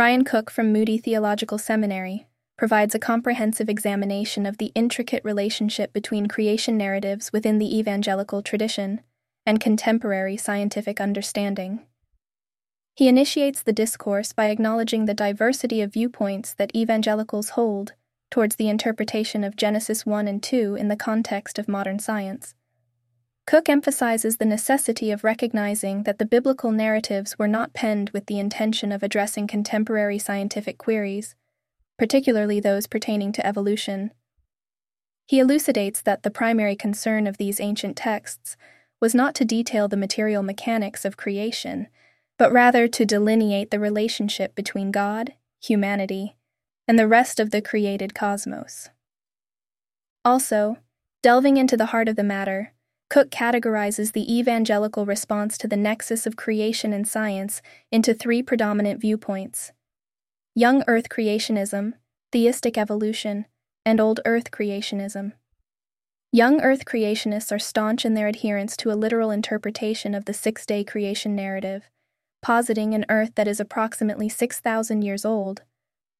Ryan Cook from Moody Theological Seminary provides a comprehensive examination of the intricate relationship between creation narratives within the evangelical tradition and contemporary scientific understanding. He initiates the discourse by acknowledging the diversity of viewpoints that evangelicals hold towards the interpretation of Genesis 1 and 2 in the context of modern science. Cook emphasizes the necessity of recognizing that the biblical narratives were not penned with the intention of addressing contemporary scientific queries, particularly those pertaining to evolution. He elucidates that the primary concern of these ancient texts was not to detail the material mechanics of creation, but rather to delineate the relationship between God, humanity, and the rest of the created cosmos. Also, delving into the heart of the matter, Cook categorizes the evangelical response to the nexus of creation and science into three predominant viewpoints young earth creationism, theistic evolution, and old earth creationism. Young earth creationists are staunch in their adherence to a literal interpretation of the six day creation narrative, positing an earth that is approximately 6,000 years old,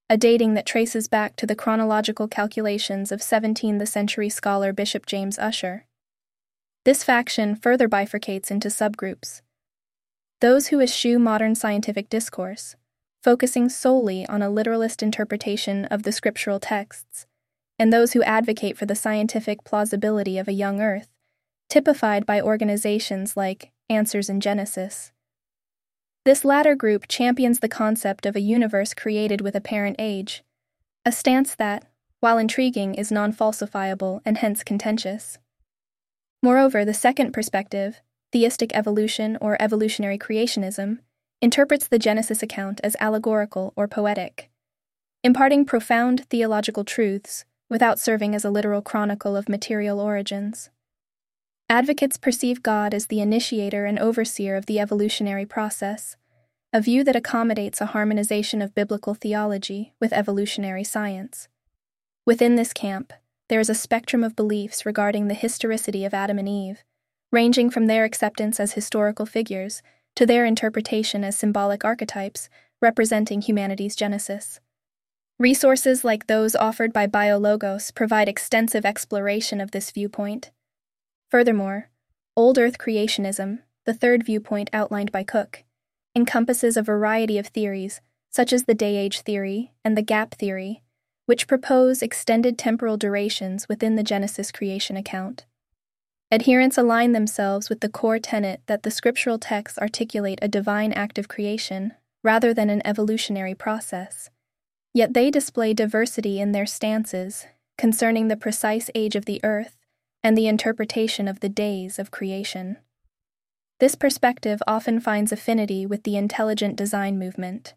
a dating that traces back to the chronological calculations of 17th century scholar Bishop James Ussher. This faction further bifurcates into subgroups. Those who eschew modern scientific discourse, focusing solely on a literalist interpretation of the scriptural texts, and those who advocate for the scientific plausibility of a young earth, typified by organizations like Answers in Genesis. This latter group champions the concept of a universe created with apparent age, a stance that, while intriguing, is non falsifiable and hence contentious. Moreover, the second perspective, theistic evolution or evolutionary creationism, interprets the Genesis account as allegorical or poetic, imparting profound theological truths without serving as a literal chronicle of material origins. Advocates perceive God as the initiator and overseer of the evolutionary process, a view that accommodates a harmonization of biblical theology with evolutionary science. Within this camp, there is a spectrum of beliefs regarding the historicity of Adam and Eve, ranging from their acceptance as historical figures to their interpretation as symbolic archetypes representing humanity's genesis. Resources like those offered by BioLogos provide extensive exploration of this viewpoint. Furthermore, Old Earth creationism, the third viewpoint outlined by Cook, encompasses a variety of theories, such as the day age theory and the gap theory, which propose extended temporal durations within the Genesis creation account. Adherents align themselves with the core tenet that the scriptural texts articulate a divine act of creation rather than an evolutionary process. Yet they display diversity in their stances concerning the precise age of the earth and the interpretation of the days of creation. This perspective often finds affinity with the intelligent design movement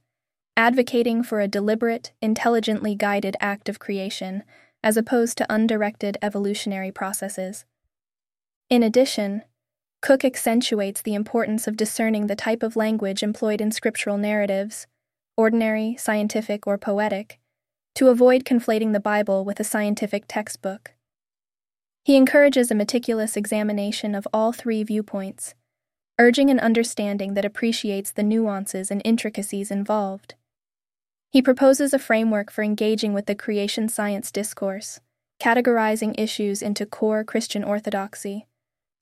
advocating for a deliberate, intelligently guided act of creation as opposed to undirected evolutionary processes. In addition, Cook accentuates the importance of discerning the type of language employed in scriptural narratives, ordinary, scientific, or poetic, to avoid conflating the Bible with a scientific textbook. He encourages a meticulous examination of all three viewpoints, urging an understanding that appreciates the nuances and intricacies involved. He proposes a framework for engaging with the creation science discourse, categorizing issues into core Christian orthodoxy,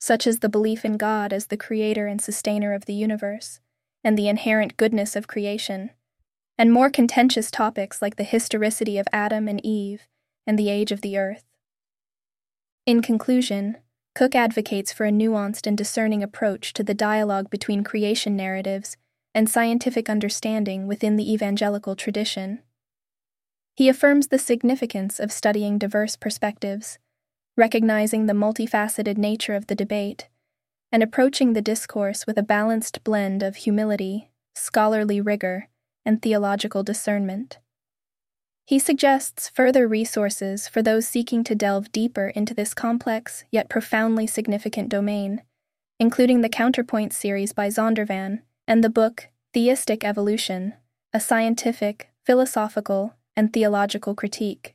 such as the belief in God as the creator and sustainer of the universe, and the inherent goodness of creation, and more contentious topics like the historicity of Adam and Eve and the age of the earth. In conclusion, Cook advocates for a nuanced and discerning approach to the dialogue between creation narratives and scientific understanding within the evangelical tradition. He affirms the significance of studying diverse perspectives, recognizing the multifaceted nature of the debate, and approaching the discourse with a balanced blend of humility, scholarly rigor, and theological discernment. He suggests further resources for those seeking to delve deeper into this complex yet profoundly significant domain, including the Counterpoint series by Zondervan and the book Theistic Evolution A Scientific, Philosophical, and Theological Critique.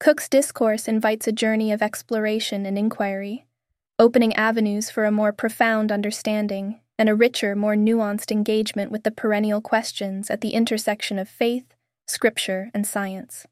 Cook's discourse invites a journey of exploration and inquiry, opening avenues for a more profound understanding and a richer, more nuanced engagement with the perennial questions at the intersection of faith, scripture, and science.